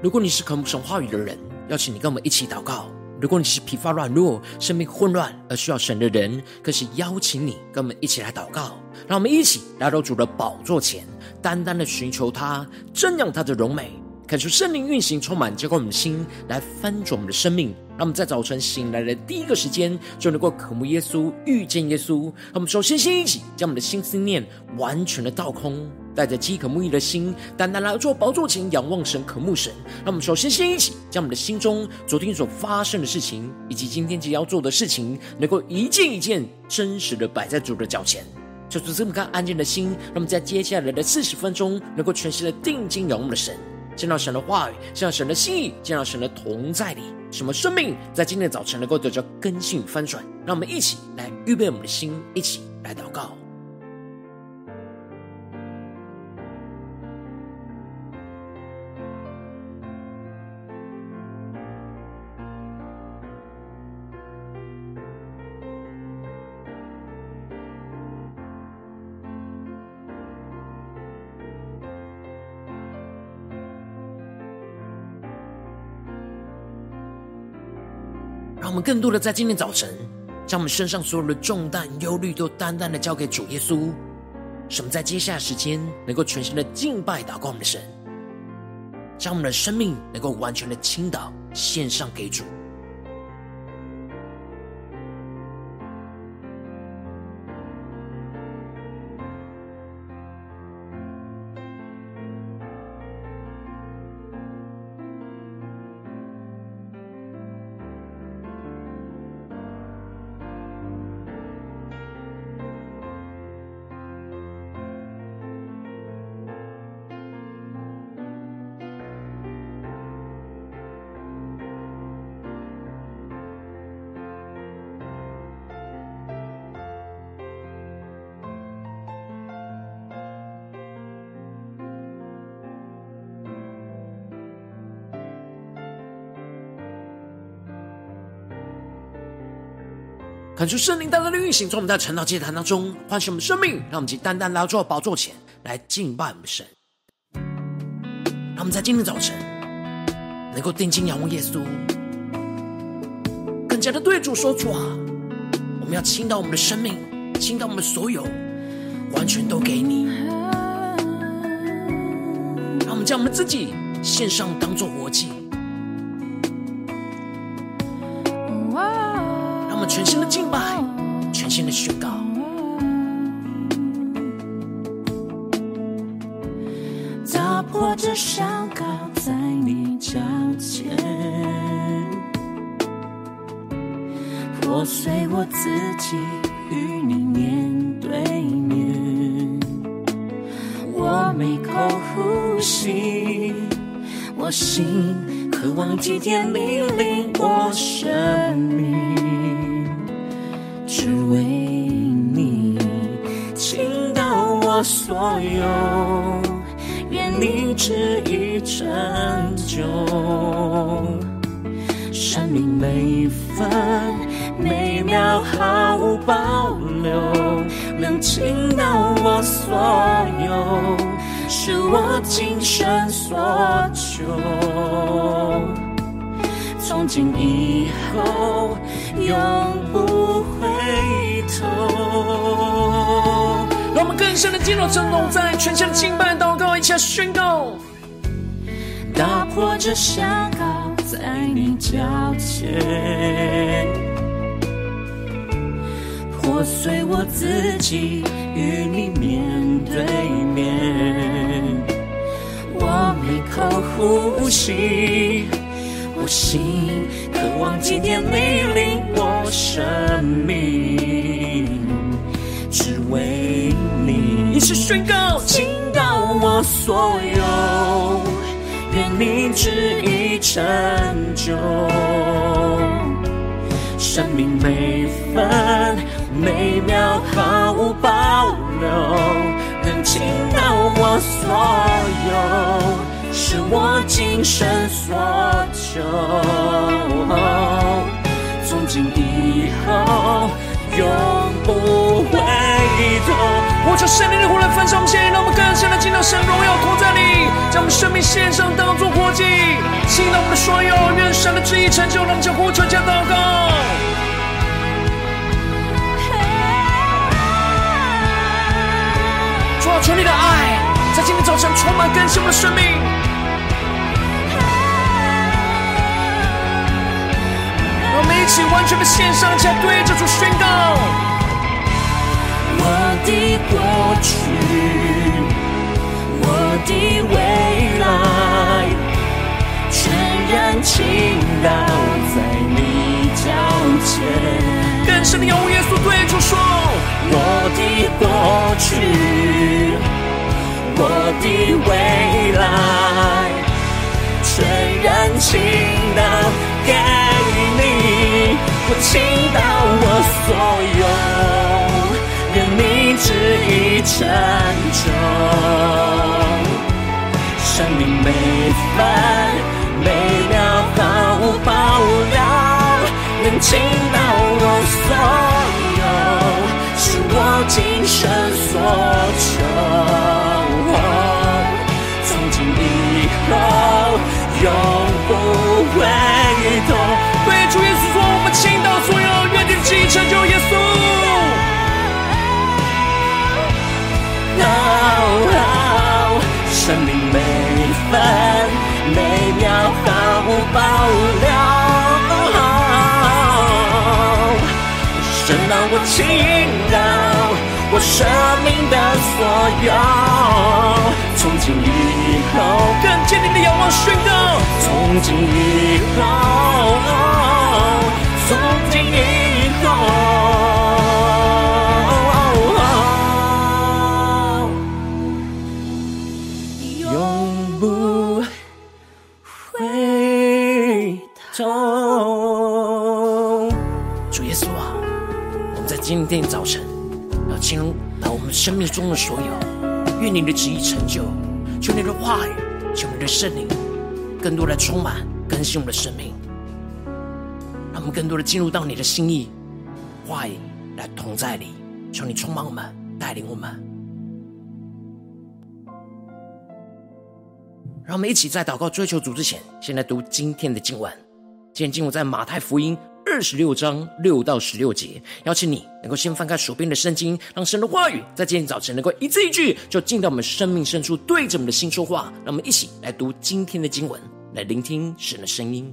如果你是渴慕神话语的人，邀请你跟我们一起祷告；如果你是疲乏软弱、生命混乱而需要神的人，更是邀请你跟我们一起来祷告。让我们一起来到主的宝座前，单单的寻求他，瞻仰他的荣美。看出圣灵运行，充满浇灌我们的心，来翻转我们的生命。让我们在早晨醒来的第一个时间，就能够渴慕耶稣，遇见耶稣。让我们首先先一起将我们的心思念完全的倒空，带着饥渴慕义的心，单单来做宝座前仰望神，渴慕神。让我们首先先一起将我们的心中昨天所发生的事情，以及今天即要做的事情，能够一件一件真实的摆在主的脚前。就是这么看安静的心，让我们在接下来的四十分钟，能够全心的定睛仰望的神。见到神的话语，见到神的心意，见到神的同在里，什么生命在今天早晨能够得到更新翻转？让我们一起来预备我们的心，一起来祷告。让我们更多的在今天早晨，将我们身上所有的重担、忧虑，都单单的交给主耶稣。使我们在接下来时间，能够全心的敬拜、祷告我们的神，将我们的生命能够完全的倾倒、献上给主。看出圣灵单单的运行，从我们在晨祷祭坛当中唤醒我们生命，让我们去单单来到宝座前来敬拜我们神。让我们在今天早晨能够定睛仰望耶稣，更加的对主说主啊，我们要倾倒我们的生命，倾倒我们所有，完全都给你。让我们将我们自己献上，当做活祭。敬拜，全新的宣告，打破这宣告在你脚前，破碎我自己与你面对面。我每口呼吸，我心渴望祭天你领我生今以后，永不回头。让我们更深的进入震动，在全新的敬拜祷告，一起来宣告，打破这宣告在你脚前，破碎我自己与你面对面，我每口呼吸。心渴望今天你领我生命，只为你一起宣告，倾倒我所有，愿你旨意成就。生命每分每秒毫无保留，能倾倒我所有。是我今生所求，从今以后永不回头。我求圣灵的火来焚烧我们，让我们更深的进到神荣耀同在里，将我们生命献上当作活祭，倾倒我们的所有，愿神的旨意成就，让我们将呼求加祷告。主啊，求你的爱在今天早上充满更新我们的生命。完全的献上，且对着主宣告：我的过去，我的未来，全然倾倒在你脚前。更深的用耶稣，对主说：我的过去，我的未来，全然倾倒给你。我倾倒我所有，愿你旨意成就，生命每分每秒毫无保留，愿倾倒我所有，是我今生所求，从今以后永倾倒所有，愿你的旨意成就耶稣。生命每分每秒毫无保留。神让我倾倒我生命的所有，从今以后更坚定的仰望宣告，从今以后。从今以后，永不回头。主耶稣啊，我们在今天早晨要进入到我们生命中的所有，愿你的旨意成就，求你的话语，求你的圣灵，更多的充满更新我们的生命。让我们更多的进入到你的心意，话语来同在里，求你充满我们，带领我们。让我们一起在祷告追求主之前，先来读今天的经文。今天经文在马太福音二十六章六到十六节。邀请你能够先翻开手边的圣经，让神的话语在今天早晨能够一字一句，就进到我们生命深处，对着我们的心说话。让我们一起来读今天的经文，来聆听神的声音。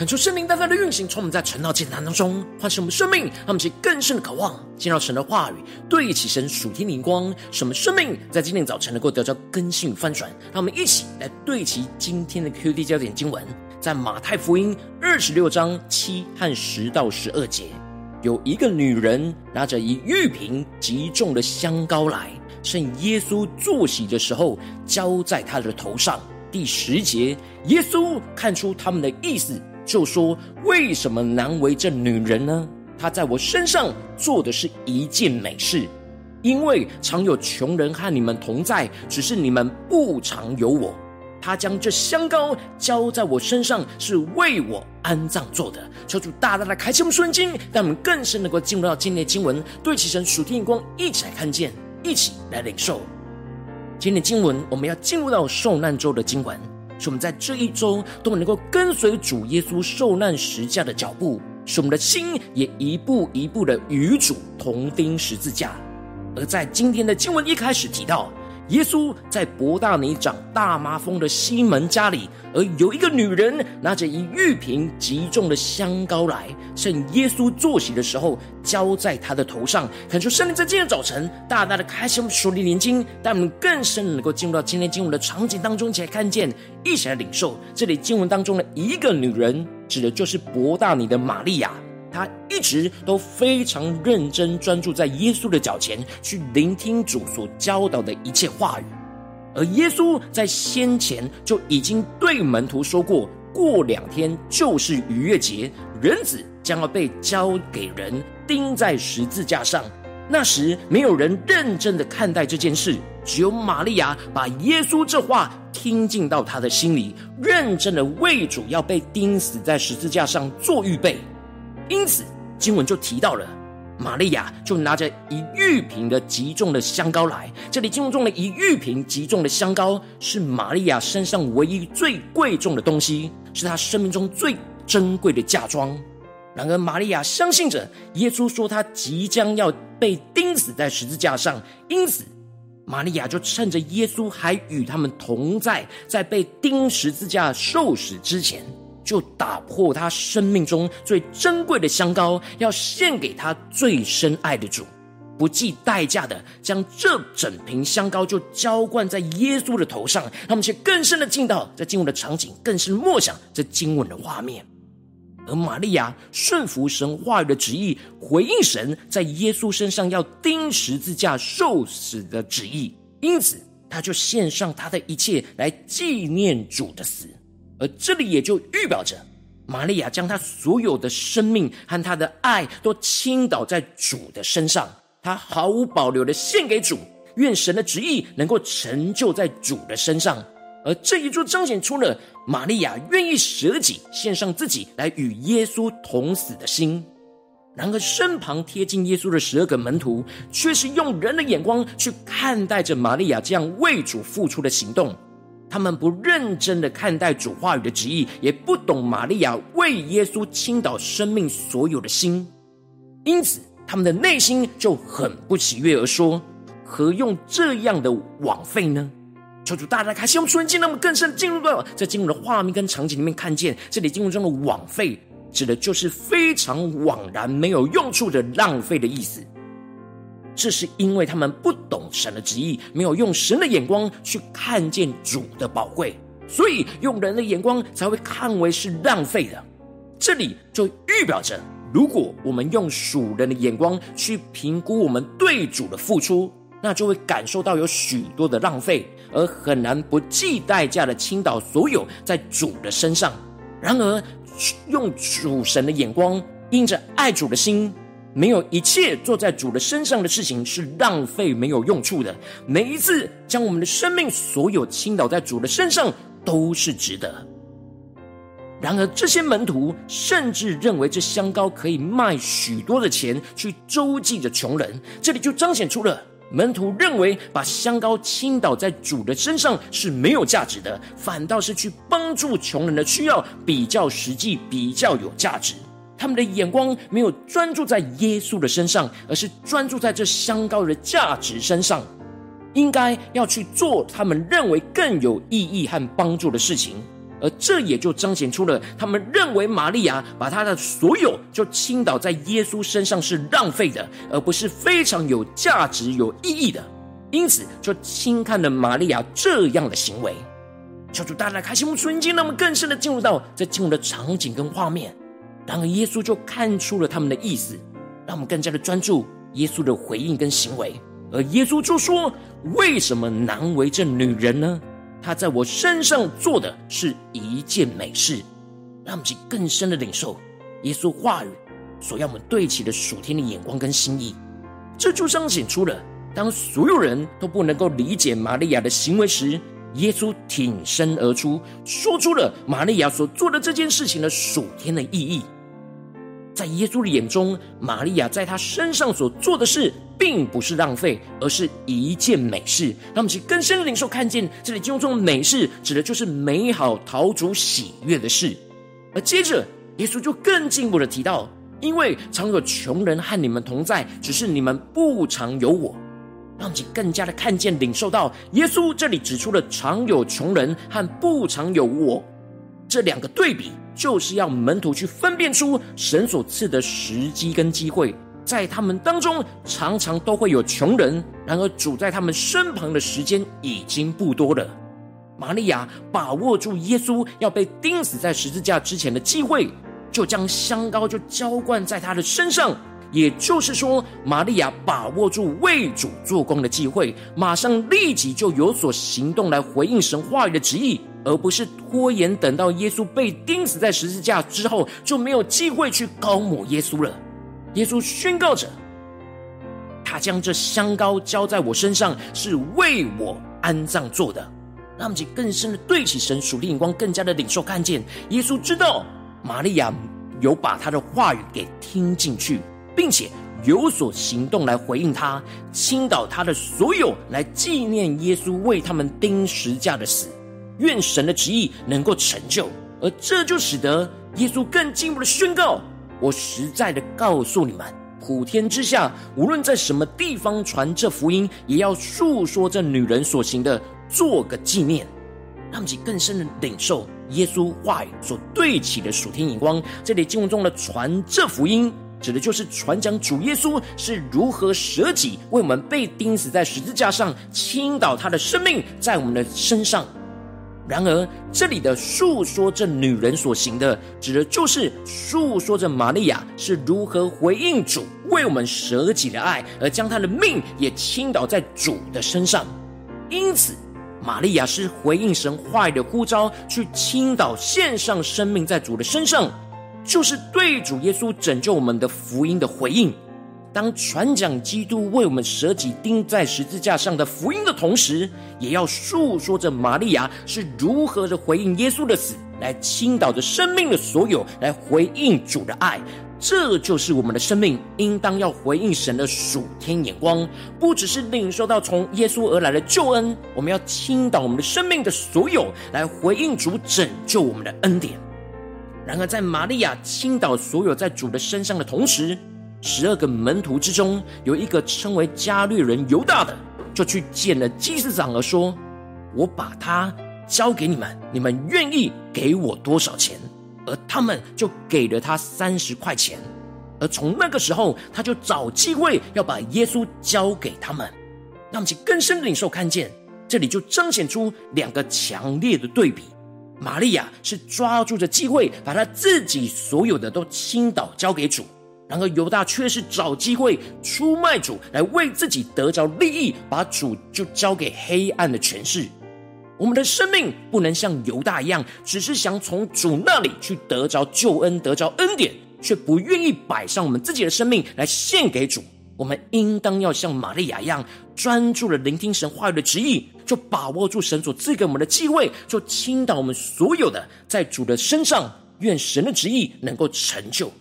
恳求圣灵大大的运行，从我们在晨祷祭坛当中唤醒我们生命，让我们去更深的渴望见到神的话语，对齐神属天灵光，使我们生命在今天早晨能够得到更新与翻转。让我们一起来对齐今天的 QD 焦点经文，在马太福音二十六章七和十到十二节，有一个女人拿着一玉瓶极重的香膏来，趁耶稣坐席的时候，浇在他的头上。第十节，耶稣看出他们的意思。就说：“为什么难为这女人呢？她在我身上做的是一件美事，因为常有穷人和你们同在，只是你们不常有我。她将这香膏浇在我身上，是为我安葬做的。求主大大的开启我们瞬间，让我们更深能够进入到今天的经文，对齐神属天光，一起来看见，一起来领受今天的经文。我们要进入到受难周的经文。”使我们在这一周都能够跟随主耶稣受难十架的脚步，使我们的心也一步一步的与主同钉十字架。而在今天的经文一开始提到，耶稣在伯大尼长大麻风的。西门家里，而有一个女人拿着一玉瓶极重的。香膏来，趁耶稣坐席的。时候，浇在他的。头上。恳求圣灵在今天早晨大大的。开启我们属灵眼睛，让我们更深能够进入到今天经文的。场景当中，一起来看见，一起来领受。这里经文当中的。一个女人，指的。就是伯大尼的。玛利亚。他一直都非常认真专注在耶稣的脚前，去聆听主所教导的一切话语。而耶稣在先前就已经对门徒说过，过两天就是逾越节，人子将要被交给人钉在十字架上。那时没有人认真的看待这件事，只有玛利亚把耶稣这话听进到他的心里，认真的为主要被钉死在十字架上做预备。因此，经文就提到了玛利亚就拿着一玉瓶的极重的香膏来。这里经文中的一玉瓶极重的香膏，是玛利亚身上唯一最贵重的东西，是她生命中最珍贵的嫁妆。然而，玛利亚相信着耶稣说他即将要被钉死在十字架上，因此，玛利亚就趁着耶稣还与他们同在，在被钉十字架受死之前。就打破他生命中最珍贵的香膏，要献给他最深爱的主，不计代价的将这整瓶香膏就浇灌在耶稣的头上，他们却更深的进到这经文的场景，更是默想这经文的画面。而玛利亚顺服神话语的旨意，回应神在耶稣身上要钉十字架受死的旨意，因此他就献上他的一切来纪念主的死。而这里也就预表着，玛利亚将她所有的生命和她的爱都倾倒在主的身上，她毫无保留的献给主，愿神的旨意能够成就在主的身上。而这一就彰显出了玛利亚愿意舍己献上自己来与耶稣同死的心。然而，身旁贴近耶稣的十二个门徒，却是用人的眼光去看待着玛利亚这样为主付出的行动。他们不认真的看待主话语的旨意，也不懂玛利亚为耶稣倾倒生命所有的心，因此他们的内心就很不喜悦，而说：“何用这样的枉费呢？”求主大大开启我们属灵眼，让我们更深进入到在进入的画面跟场景里面，看见这里进入中的“枉费”指的就是非常枉然、没有用处的浪费的意思。这是因为他们不懂神的旨意，没有用神的眼光去看见主的宝贵，所以用人的眼光才会看为是浪费的。这里就预表着，如果我们用属人的眼光去评估我们对主的付出，那就会感受到有许多的浪费，而很难不计代价的倾倒所有在主的身上。然而，用主神的眼光，因着爱主的心。没有一切做在主的身上的事情是浪费没有用处的。每一次将我们的生命所有倾倒在主的身上，都是值得。然而，这些门徒甚至认为这香膏可以卖许多的钱去周济着穷人。这里就彰显出了门徒认为把香膏倾倒在主的身上是没有价值的，反倒是去帮助穷人的需要比较实际，比较有价值。他们的眼光没有专注在耶稣的身上，而是专注在这香膏的价值身上。应该要去做他们认为更有意义和帮助的事情。而这也就彰显出了他们认为玛利亚把她的所有就倾倒在耶稣身上是浪费的，而不是非常有价值、有意义的。因此，就轻看了玛利亚这样的行为。求主大大开心我们属灵眼睛，让我们更深的进入到这进入的场景跟画面。然而，耶稣就看出了他们的意思，让我们更加的专注耶稣的回应跟行为。而耶稣就说：“为什么难为这女人呢？她在我身上做的是一件美事。”让我们去更深的领受耶稣话语所要我们对齐的属天的眼光跟心意。这就彰显出了，当所有人都不能够理解玛利亚的行为时，耶稣挺身而出，说出了玛利亚所做的这件事情的属天的意义。在耶稣的眼中，玛利亚在他身上所做的事，并不是浪费，而是一件美事。让我们去更深的领受，看见这里经文中的美事，指的就是美好、讨主喜悦的事。而接着，耶稣就更进一步的提到，因为常有穷人和你们同在，只是你们不常有我。让我们去更加的看见、领受到，耶稣这里指出了常有穷人和不常有我这两个对比。就是要门徒去分辨出神所赐的时机跟机会，在他们当中常常都会有穷人，然而主在他们身旁的时间已经不多了。玛利亚把握住耶稣要被钉死在十字架之前的机会，就将香膏就浇灌在他的身上。也就是说，玛利亚把握住为主做工的机会，马上立即就有所行动来回应神话语的旨意。而不是拖延，等到耶稣被钉死在十字架之后，就没有机会去膏抹耶稣了。耶稣宣告着：“他将这香膏浇在我身上，是为我安葬做的。”让我们更深的对齐神属灵眼光，更加的领受看见。耶稣知道玛利亚有把他的话语给听进去，并且有所行动来回应他，倾倒他的所有来纪念耶稣为他们钉十架的死。愿神的旨意能够成就，而这就使得耶稣更进一步的宣告：我实在的告诉你们，普天之下，无论在什么地方传这福音，也要述说这女人所行的，做个纪念。让其更深的领受耶稣话语所对齐的属天眼光。这里经文中的传这福音，指的就是传讲主耶稣是如何舍己，为我们被钉死在十字架上，倾倒他的生命在我们的身上。然而，这里的述说这女人所行的，指的就是述说着玛利亚是如何回应主为我们舍己的爱，而将她的命也倾倒在主的身上。因此，玛利亚是回应神话语的呼召，去倾倒献上生命在主的身上，就是对主耶稣拯救我们的福音的回应。当传讲基督为我们舍己钉在十字架上的福音的同时，也要述说着玛利亚是如何的回应耶稣的死，来倾倒着生命的所有，来回应主的爱。这就是我们的生命应当要回应神的属天眼光，不只是领受到从耶稣而来的救恩，我们要倾倒我们的生命的所有，来回应主拯救我们的恩典。然而，在玛利亚倾倒所有在主的身上的同时，十二个门徒之中，有一个称为加略人犹大的，就去见了祭司长，而说：“我把他交给你们，你们愿意给我多少钱？”而他们就给了他三十块钱。而从那个时候，他就找机会要把耶稣交给他们。那我们去更深的领受看见，这里就彰显出两个强烈的对比：玛利亚是抓住着机会，把他自己所有的都倾倒交给主。然而犹大却是找机会出卖主，来为自己得着利益，把主就交给黑暗的权势。我们的生命不能像犹大一样，只是想从主那里去得着救恩、得着恩典，却不愿意摆上我们自己的生命来献给主。我们应当要像玛利亚一样，专注的聆听神话语的旨意，就把握住神所赐给我们的机会，就倾倒我们所有的在主的身上，愿神的旨意能够成就。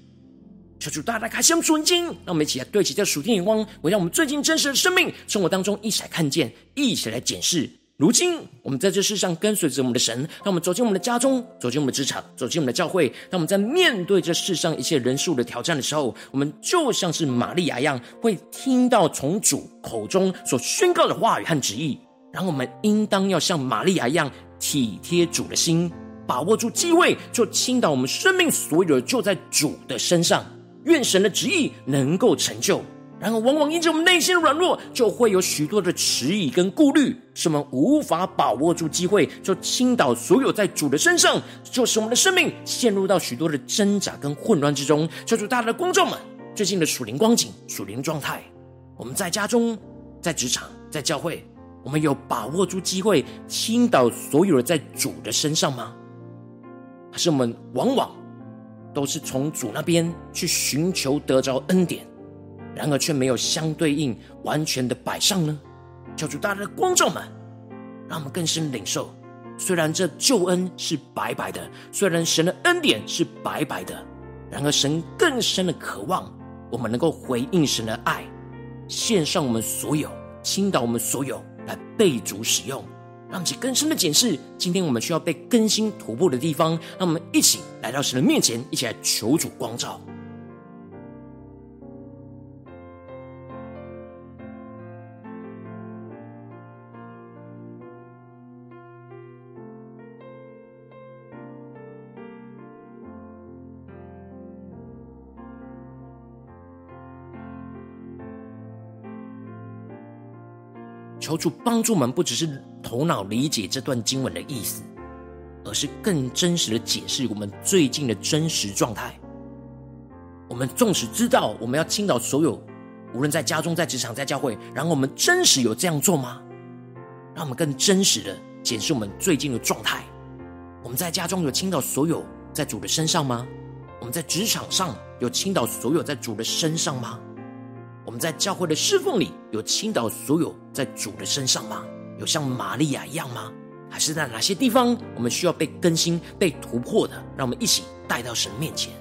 求主大大开箱纯经，让我们一起来对齐这属天眼光，围绕我们最近真实的生命生活当中一起来看见，一起来检视。如今我们在这世上跟随着我们的神，让我们走进我们的家中，走进我们的职场，走进我们的教会。当我们在面对这世上一切人数的挑战的时候，我们就像是玛利亚一样，会听到从主口中所宣告的话语和旨意。然后我们应当要像玛利亚一样体贴主的心。把握住机会，就倾倒我们生命所有的，就在主的身上。愿神的旨意能够成就。然而，往往因着我们内心的软弱，就会有许多的迟疑跟顾虑，使我们无法把握住机会，就倾倒所有在主的身上，就使我们的生命陷入到许多的挣扎跟混乱之中。求主大家的观众们，最近的属灵光景、属灵状态，我们在家中、在职场、在教会，我们有把握住机会，倾倒所有的在主的身上吗？还是我们往往都是从主那边去寻求得着恩典？然而却没有相对应完全的摆上呢？求主大家的光照们，让我们更深领受。虽然这救恩是白白的，虽然神的恩典是白白的，然而神更深的渴望，我们能够回应神的爱，献上我们所有，倾倒我们所有，来被主使用。让其更深的检视，今天我们需要被更新突破的地方。让我们一起来到神的面前，一起来求主光照。求主帮助我们，不只是头脑理解这段经文的意思，而是更真实的解释我们最近的真实状态。我们纵使知道我们要倾倒所有，无论在家中、在职场、在教会，然后我们真实有这样做吗？让我们更真实的检视我们最近的状态。我们在家中有倾倒所有在主的身上吗？我们在职场上有倾倒所有在主的身上吗？我们在教会的侍奉里，有倾倒所有在主的身上吗？有像玛利亚一样吗？还是在哪些地方我们需要被更新、被突破的？让我们一起带到神面前。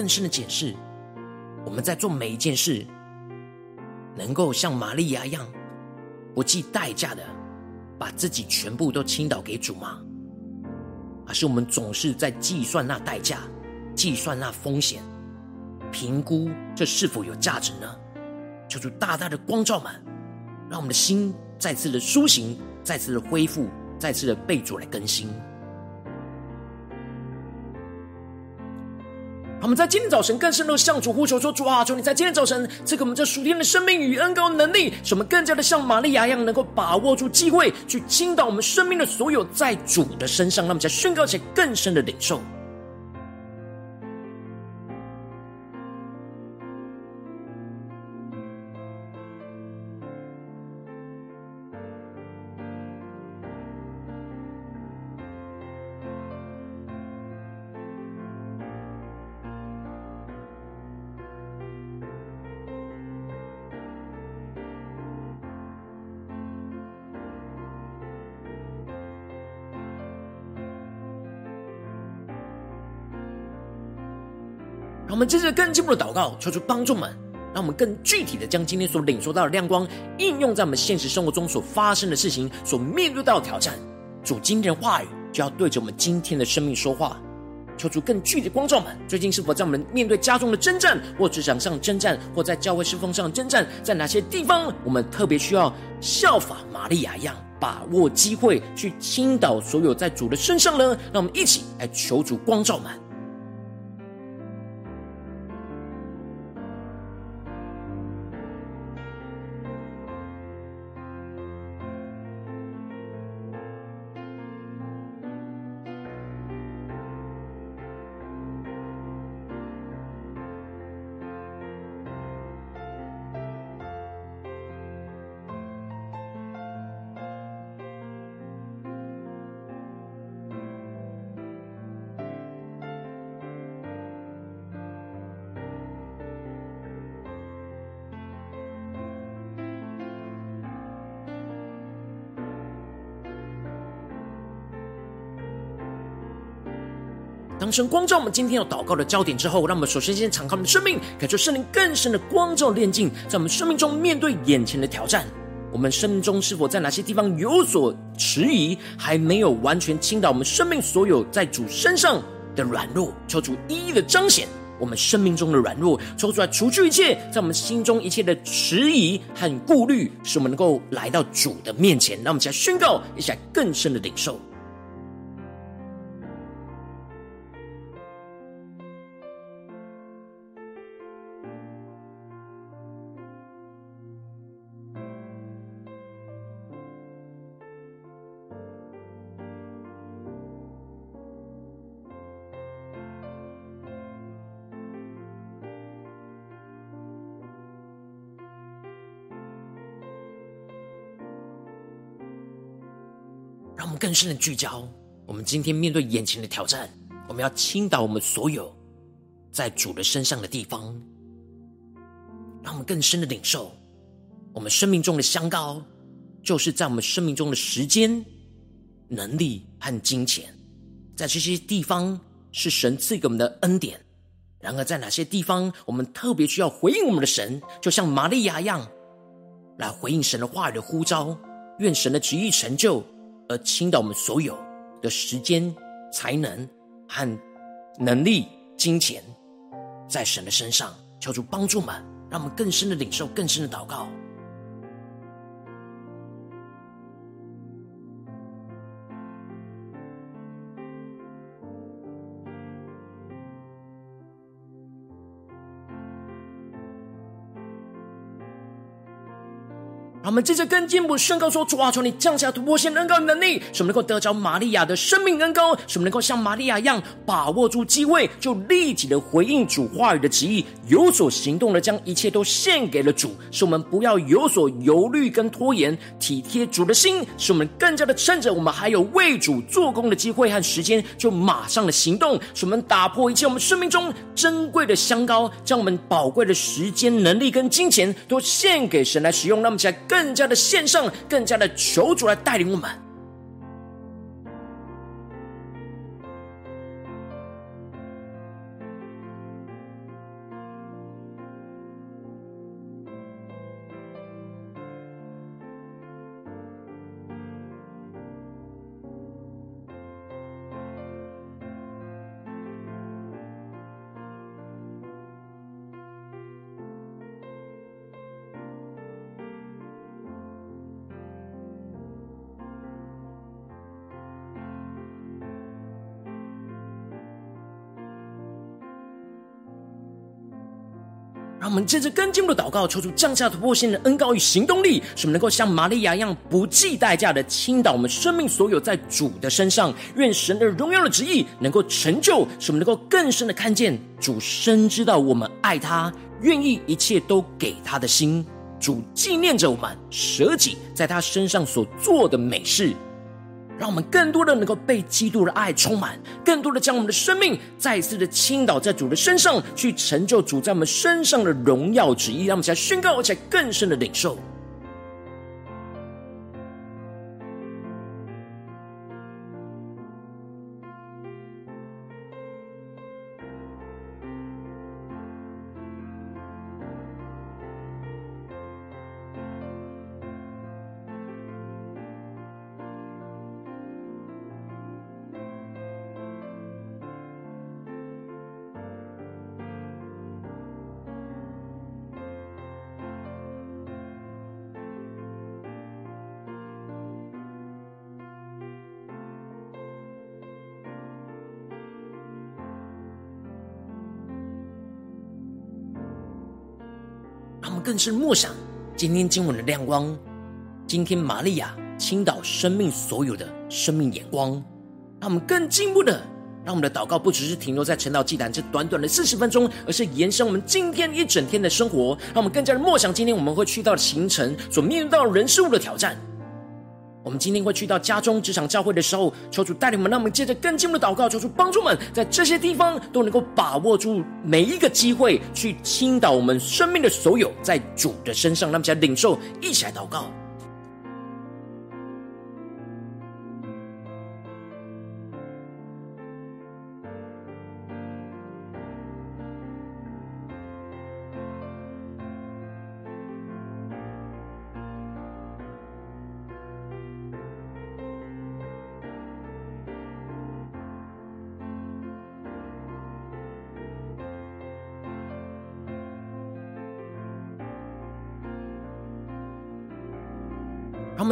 更深的解释，我们在做每一件事，能够像玛利亚一样，不计代价的把自己全部都倾倒给主吗？还是我们总是在计算那代价，计算那风险，评估这是否有价值呢？求主大大的光照们，让我们的心再次的苏醒，再次的恢复，再次的被主来更新。我们在今天早晨更深的向主呼求说：“主啊，求你在今天早晨赐给我们这属天的生命与恩膏能力，使我们更加的像玛利亚一样，能够把握住机会，去倾倒我们生命的所有在主的身上。让我们再宣告起更深的领受。”我们接着更进一步的祷告，求主帮助们，让我们更具体的将今天所领受到的亮光应用在我们现实生活中所发生的事情、所面对到的挑战。主今天的话语就要对着我们今天的生命说话，求主更具体的光照们。最近是否在我们面对家中的征战，或职场上征战，或在教会侍奉上征战，在哪些地方我们特别需要效法玛利亚一样，把握机会去倾倒所有在主的身上呢？让我们一起来求主光照们。神光照我们今天要祷告的焦点之后，让我们首先先敞开我们的生命，感受圣灵更深的光照炼净，在我们生命中面对眼前的挑战。我们生命中是否在哪些地方有所迟疑，还没有完全倾倒我们生命所有在主身上的软弱，求主一一的彰显我们生命中的软弱，抽出来除去一切在我们心中一切的迟疑和顾虑，使我们能够来到主的面前。让我们一起来宣告，一起来更深的领受。让我们更深的聚焦。我们今天面对眼前的挑战，我们要倾倒我们所有在主的身上的地方。让我们更深的领受，我们生命中的香膏，就是在我们生命中的时间、能力和金钱，在这些地方是神赐给我们的恩典。然而，在哪些地方，我们特别需要回应我们的神，就像玛利亚一样，来回应神的话语的呼召，愿神的旨意成就。而倾倒我们所有的时间、才能和能力、金钱，在神的身上，求主帮助们，让我们更深的领受、更深的祷告。我们接着跟进一步宣告说：主啊，求你降下突破性恩膏的能力，使我们能够得着玛利亚的生命恩膏，使我们能够像玛利亚一样把握住机会，就立即的回应主话语的旨意，有所行动的将一切都献给了主，使我们不要有所犹豫跟拖延，体贴主的心，使我们更加的趁着我们还有为主做工的机会和时间，就马上的行动，使我们打破一切我们生命中珍贵的香膏，将我们宝贵的时间、能力跟金钱都献给神来使用，那么才更。更加的献上，更加的求主来带领我们。们接着更进步的祷告，求主降下突破性的恩膏与行动力，使我们能够像玛利亚一样，不计代价的倾倒我们生命所有在主的身上。愿神的荣耀的旨意能够成就，使我们能够更深的看见主深知道我们爱他，愿意一切都给他的心。主纪念着我们舍己在他身上所做的美事。让我们更多的能够被基督的爱充满，更多的将我们的生命再一次的倾倒在主的身上，去成就主在我们身上的荣耀旨意。让我们一起来宣告，而且更深的领受。是默想今天今晚的亮光。今天玛利亚倾倒生命所有的生命眼光，让我们更进一步的，让我们的祷告不只是停留在晨祷祭坛这短短的四十分钟，而是延伸我们今天一整天的生活。让我们更加的默想今天我们会去到的行程所面对到人事物的挑战。我们今天会去到家中、职场、教会的时候，求主带领我们，让我们接着更进一步的祷告，求主帮助们，在这些地方都能够把握住每一个机会，去倾倒我们生命的所有在主的身上，让我们来领受，一起来祷告。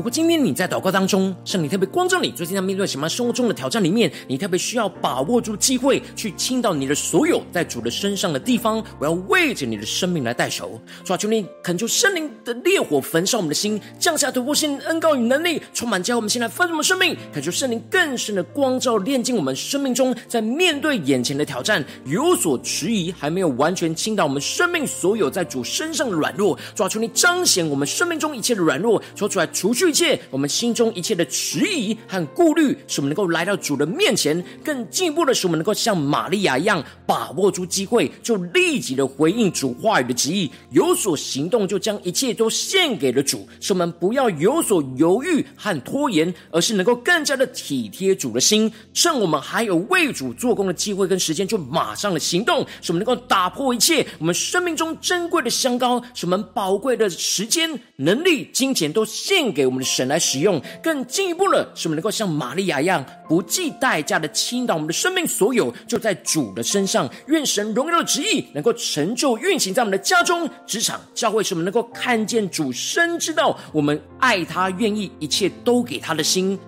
如果今天你在祷告当中，圣灵特别光照你，最近在面对什么生活中的挑战里面，你特别需要把握住机会，去倾倒你的所有在主的身上的地方。我要为着你的生命来代求，主啊，求你恳求圣灵的烈火焚烧我们的心，降下突破性恩膏与能力，充满教我们现在丰盛的生命。恳求圣灵更深的光照炼净我们生命中，在面对眼前的挑战有所迟疑，还没有完全倾倒我们生命所有在主身上的软弱。主啊，求你彰显我们生命中一切的软弱，说出来除去。一切我们心中一切的迟疑和顾虑，使我们能够来到主的面前。更进一步的，使我们能够像玛利亚一样，把握住机会，就立即的回应主话语的旨意，有所行动，就将一切都献给了主。使我们不要有所犹豫和拖延，而是能够更加的体贴主的心。趁我们还有为主做工的机会跟时间，就马上的行动，使我们能够打破一切我们生命中珍贵的香膏，使我们宝贵的时间、能力、金钱都献给我们。神来使用，更进一步了，使我们能够像玛利亚一样，不计代价的倾倒我们的生命所有，就在主的身上。愿神荣耀的旨意能够成就运行在我们的家中、职场、教会，使我们能够看见主，深知道我们爱他，愿意一切都给他的心。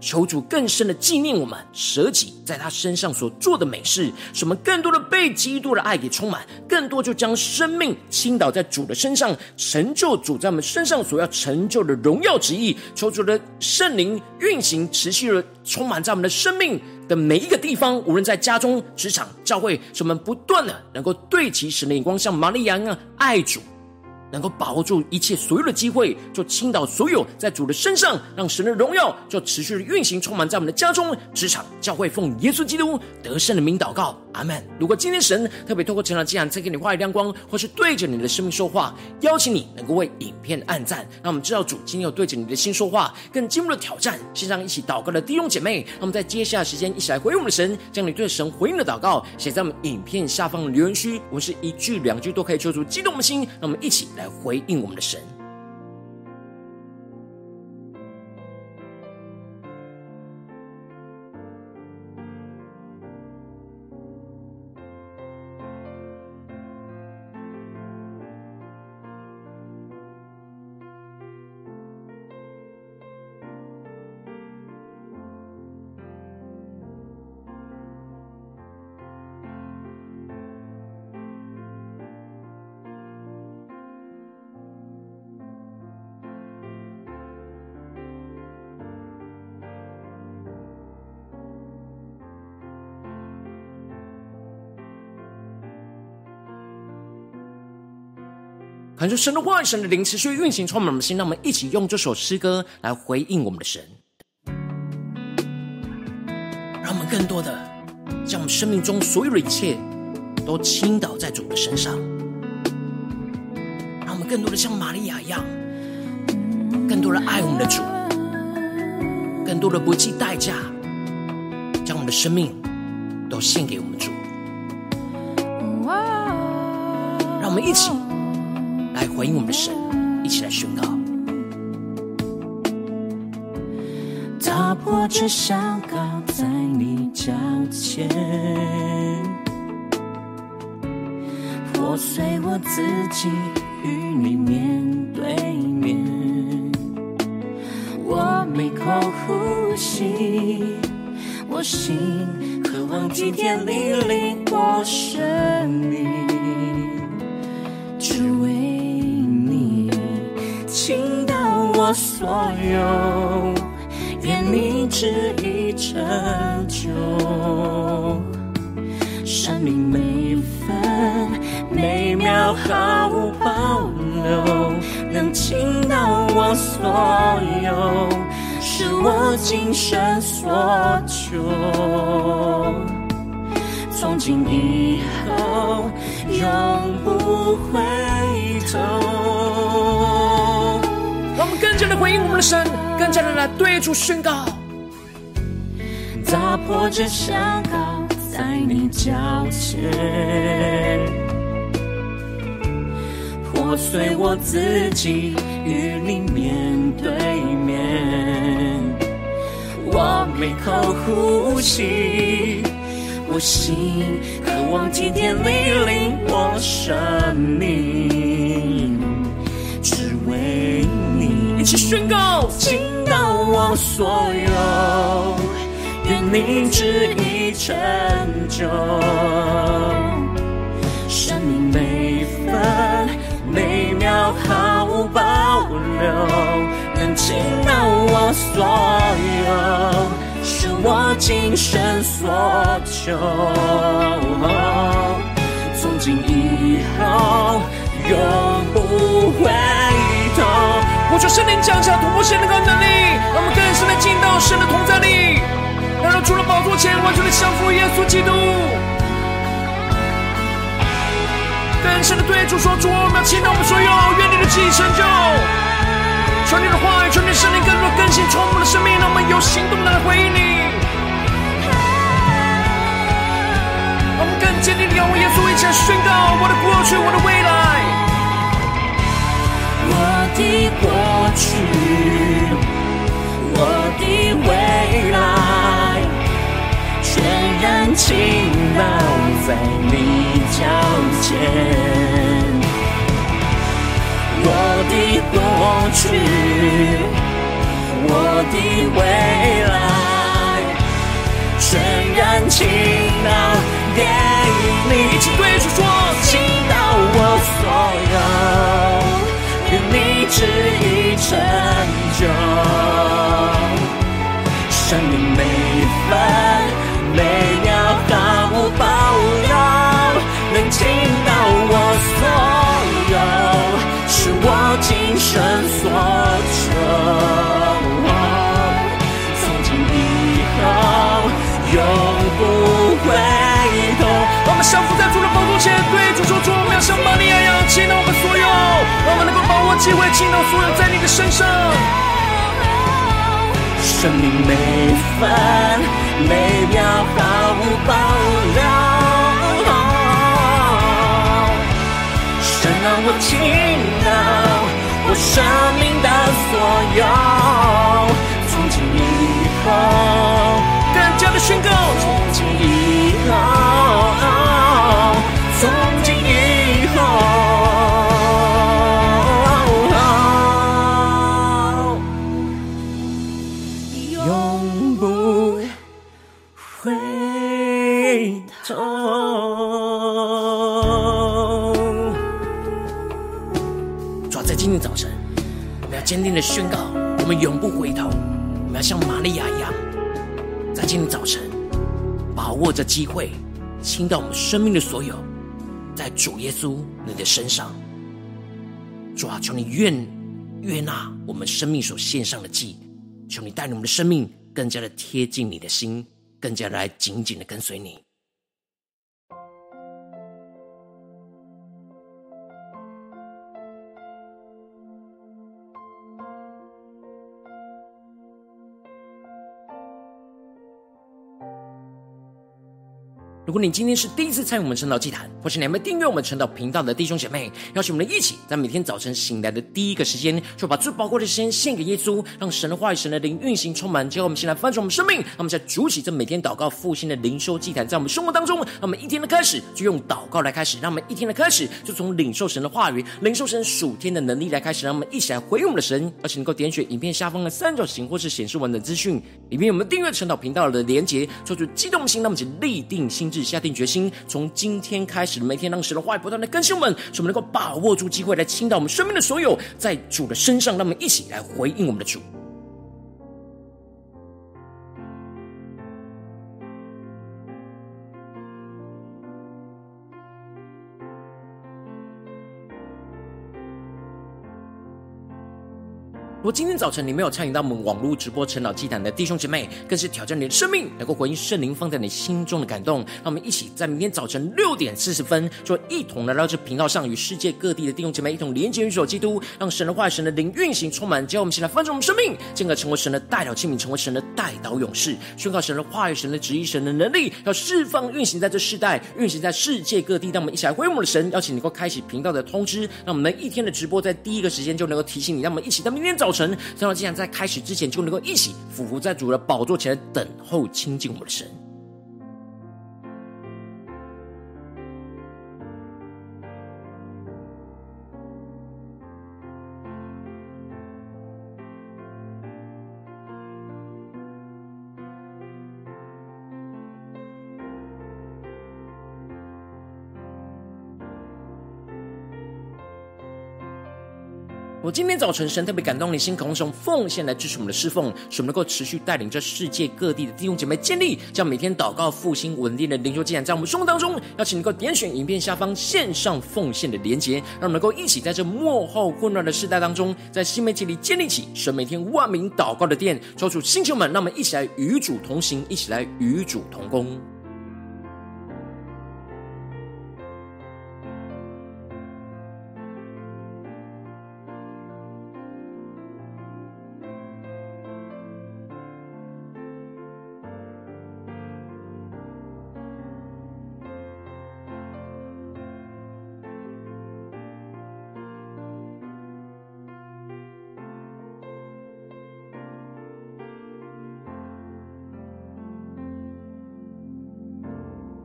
求主更深的纪念我们舍己在他身上所做的美事，使我们更多的被基督的爱给充满，更多就将生命倾倒在主的身上，成就主在我们身上所要成就的荣耀旨意。求主的圣灵运行，持续的充满在我们的生命的每一个地方，无论在家中、职场、教会，使我们不断的能够对齐神的眼光，像玛利亚一样爱主。能够把握住一切所有的机会，就倾倒所有在主的身上，让神的荣耀就持续的运行，充满在我们的家中、职场、教会，奉耶稣基督得胜的名祷告，阿门。如果今天神特别透过成长祭坛再给你话语亮光，或是对着你的生命说话，邀请你能够为影片按赞，让我们知道主今天有对着你的心说话，更进入了挑战。线上一起祷告的弟兄姐妹，让我们在接下来时间一起来回应我们的神，将你对神回应的祷告写在我们影片下方的留言区，我们是一句两句都可以求主激动我们的心，让我们一起来回应我们的神。看出神的话语，神的灵持续运行，充满我们的心。让我们一起用这首诗歌来回应我们的神，让我们更多的将我们生命中所有的一切都倾倒在主的身上，让我们更多的像玛利亚一样，更多的爱我们的主，更多的不计代价将我们的生命都献给我们主，让我们一起。回应我们的神，一起来宣告。打破这香膏在你脚前，破碎我自己与你面对面。我每口呼吸，我心渴望今天你领我生命，我所有。愿你旨意成就，生命每分每秒毫无保留，能倾倒我所有，是我今生所求。从今以后，永不回头。更加的回应我们的神，更加的来对主宣告。打破这香膏在你脚前，破碎我自己与你面对面。我每口呼吸，我心渴望今天你领我生命，一起宣告，倾倒我所有，愿你旨意成就。生命每分每秒毫无保留，能倾倒我所有，是我今生所求。从今以后，永不回我求圣灵降下突破性的高能力，让我们更深的进到神的同在里，来到主的宝座前，完全的降服耶稣基督。更深的对主说：主，我们要倾倒我们所有，愿你的旨意成就。求你的话语，求你圣灵更多更新充满的生命，让我们有行动来回应你。让我们更坚定的仰望耶稣，一起来宣告我的过去，我的未来。的过去，我的未来，全然倾倒在你脚前。我的过去，我的未来，全然倾倒给你。一起对主说，旨意成就，生命每分每秒毫无保留，能倾倒我所有，是我今生所求。从今以后，永不回头。我们降服在主的宝座前，对主说：主，我要像玛利亚机会倾倒所有在你的身上，生命每分每秒毫无保留，神让我倾倒我生命的所有，从今以后更加的宣告，从今以后，坚定的宣告，我们永不回头。我们要像玛利亚一样，在今天早晨把握着机会，倾倒我们生命的所有，在主耶稣你的身上。主啊，求你愿悦纳我们生命所献上的祭，求你带领我们的生命更加的贴近你的心，更加的来紧紧的跟随你。如果你今天是第一次参与我们晨祷祭坛，或是你还没订阅我们晨祷频道的弟兄姐妹，邀请我们一起在每天早晨醒来的第一个时间，就把最宝贵的时间献给耶稣，让神的话语、神的灵运行充满。结果我们先来翻转我们生命，让我们在主起这每天祷告复兴的灵修祭坛，在我们生活当中，让我们一天的开始就用祷告来开始，让我们一天的开始就从领受神的话语、领受神属天的能力来开始，让我们一起来回应我们的神，而且能够点选影片下方的三角形或是显示完的资讯里面有我们订阅晨祷频道的连结，做出激动的心，让我们一起立定心智。下定决心，从今天开始，每天让神的话语不断的更新我们，使我们能够把握住机会来倾倒我们生命的所有，在主的身上，让我们一起来回应我们的主。果今天早晨你没有参与到我们网络直播晨祷祭坛的弟兄姐妹，更是挑战你的生命，能够回应圣灵放在你心中的感动。让我们一起在明天早晨六点四十分，就一同来到这频道上，与世界各地的弟兄姐妹一同连接、运手基督，让神的话、神的灵运行充满。叫我们起来翻转我们生命，进而成为神的代祷器皿，成为神的代祷勇士，宣告神的话语、神的旨意、神的能力，要释放、运行在这世代，运行在世界各地。让我们一起来回应我们的神，邀请你能够开启频道的通知，让我们一天的直播在第一个时间就能够提醒你。让我们一起在明天早晨。神这样，既然在开始之前就能够一起俯伏在主的宝座前等候亲近我们的神。我今天早晨，神特别感动你心，渴望用奉献来支持我们的侍奉，使我们能够持续带领这世界各地的弟兄姐妹建立，将每天祷告复兴稳定的灵修祭坛，在我们生活当中，邀请能够点选影片下方线上奉献的连结，让我们能够一起在这幕后混乱的世代当中，在新媒体里建立起神每天万名祷告的殿，抽出星球们，让我们一起来与主同行，一起来与主同工。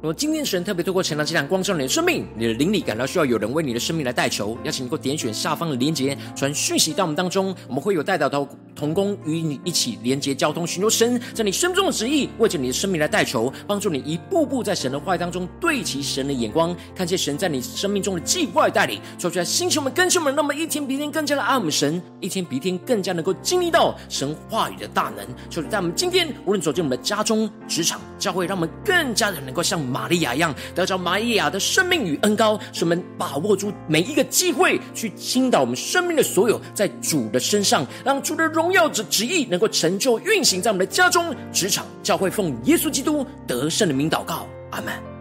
那么今天神特别透过晨祷祭坛光照你的生命，你的灵力感到需要有人为你的生命来代求，邀请你能够点选下方的连结，传讯息到我们当中，我们会有代祷到同工与你一起连接交通，寻求神。在你生中的旨意，为着你的生命来代求，帮助你一步步在神的话语当中对齐神。的眼光，看见神。在你生命中的计划带领，说出来，星球们、更新们，那么一天比一天更加的爱我们神，一天比一天更加能够经历到神。话语的大能。求主在我们今天无论走进我们的家中、职场、教会，让我们更加的能够像。玛利亚一样得着玛利亚的生命与恩膏，使我们把握住每一个机会，去倾倒我们生命的所有，在主的身上，让主的荣要旨旨意能够成就运行在我们的家中、职场、教会，奉耶稣基督得胜的名祷告，阿门。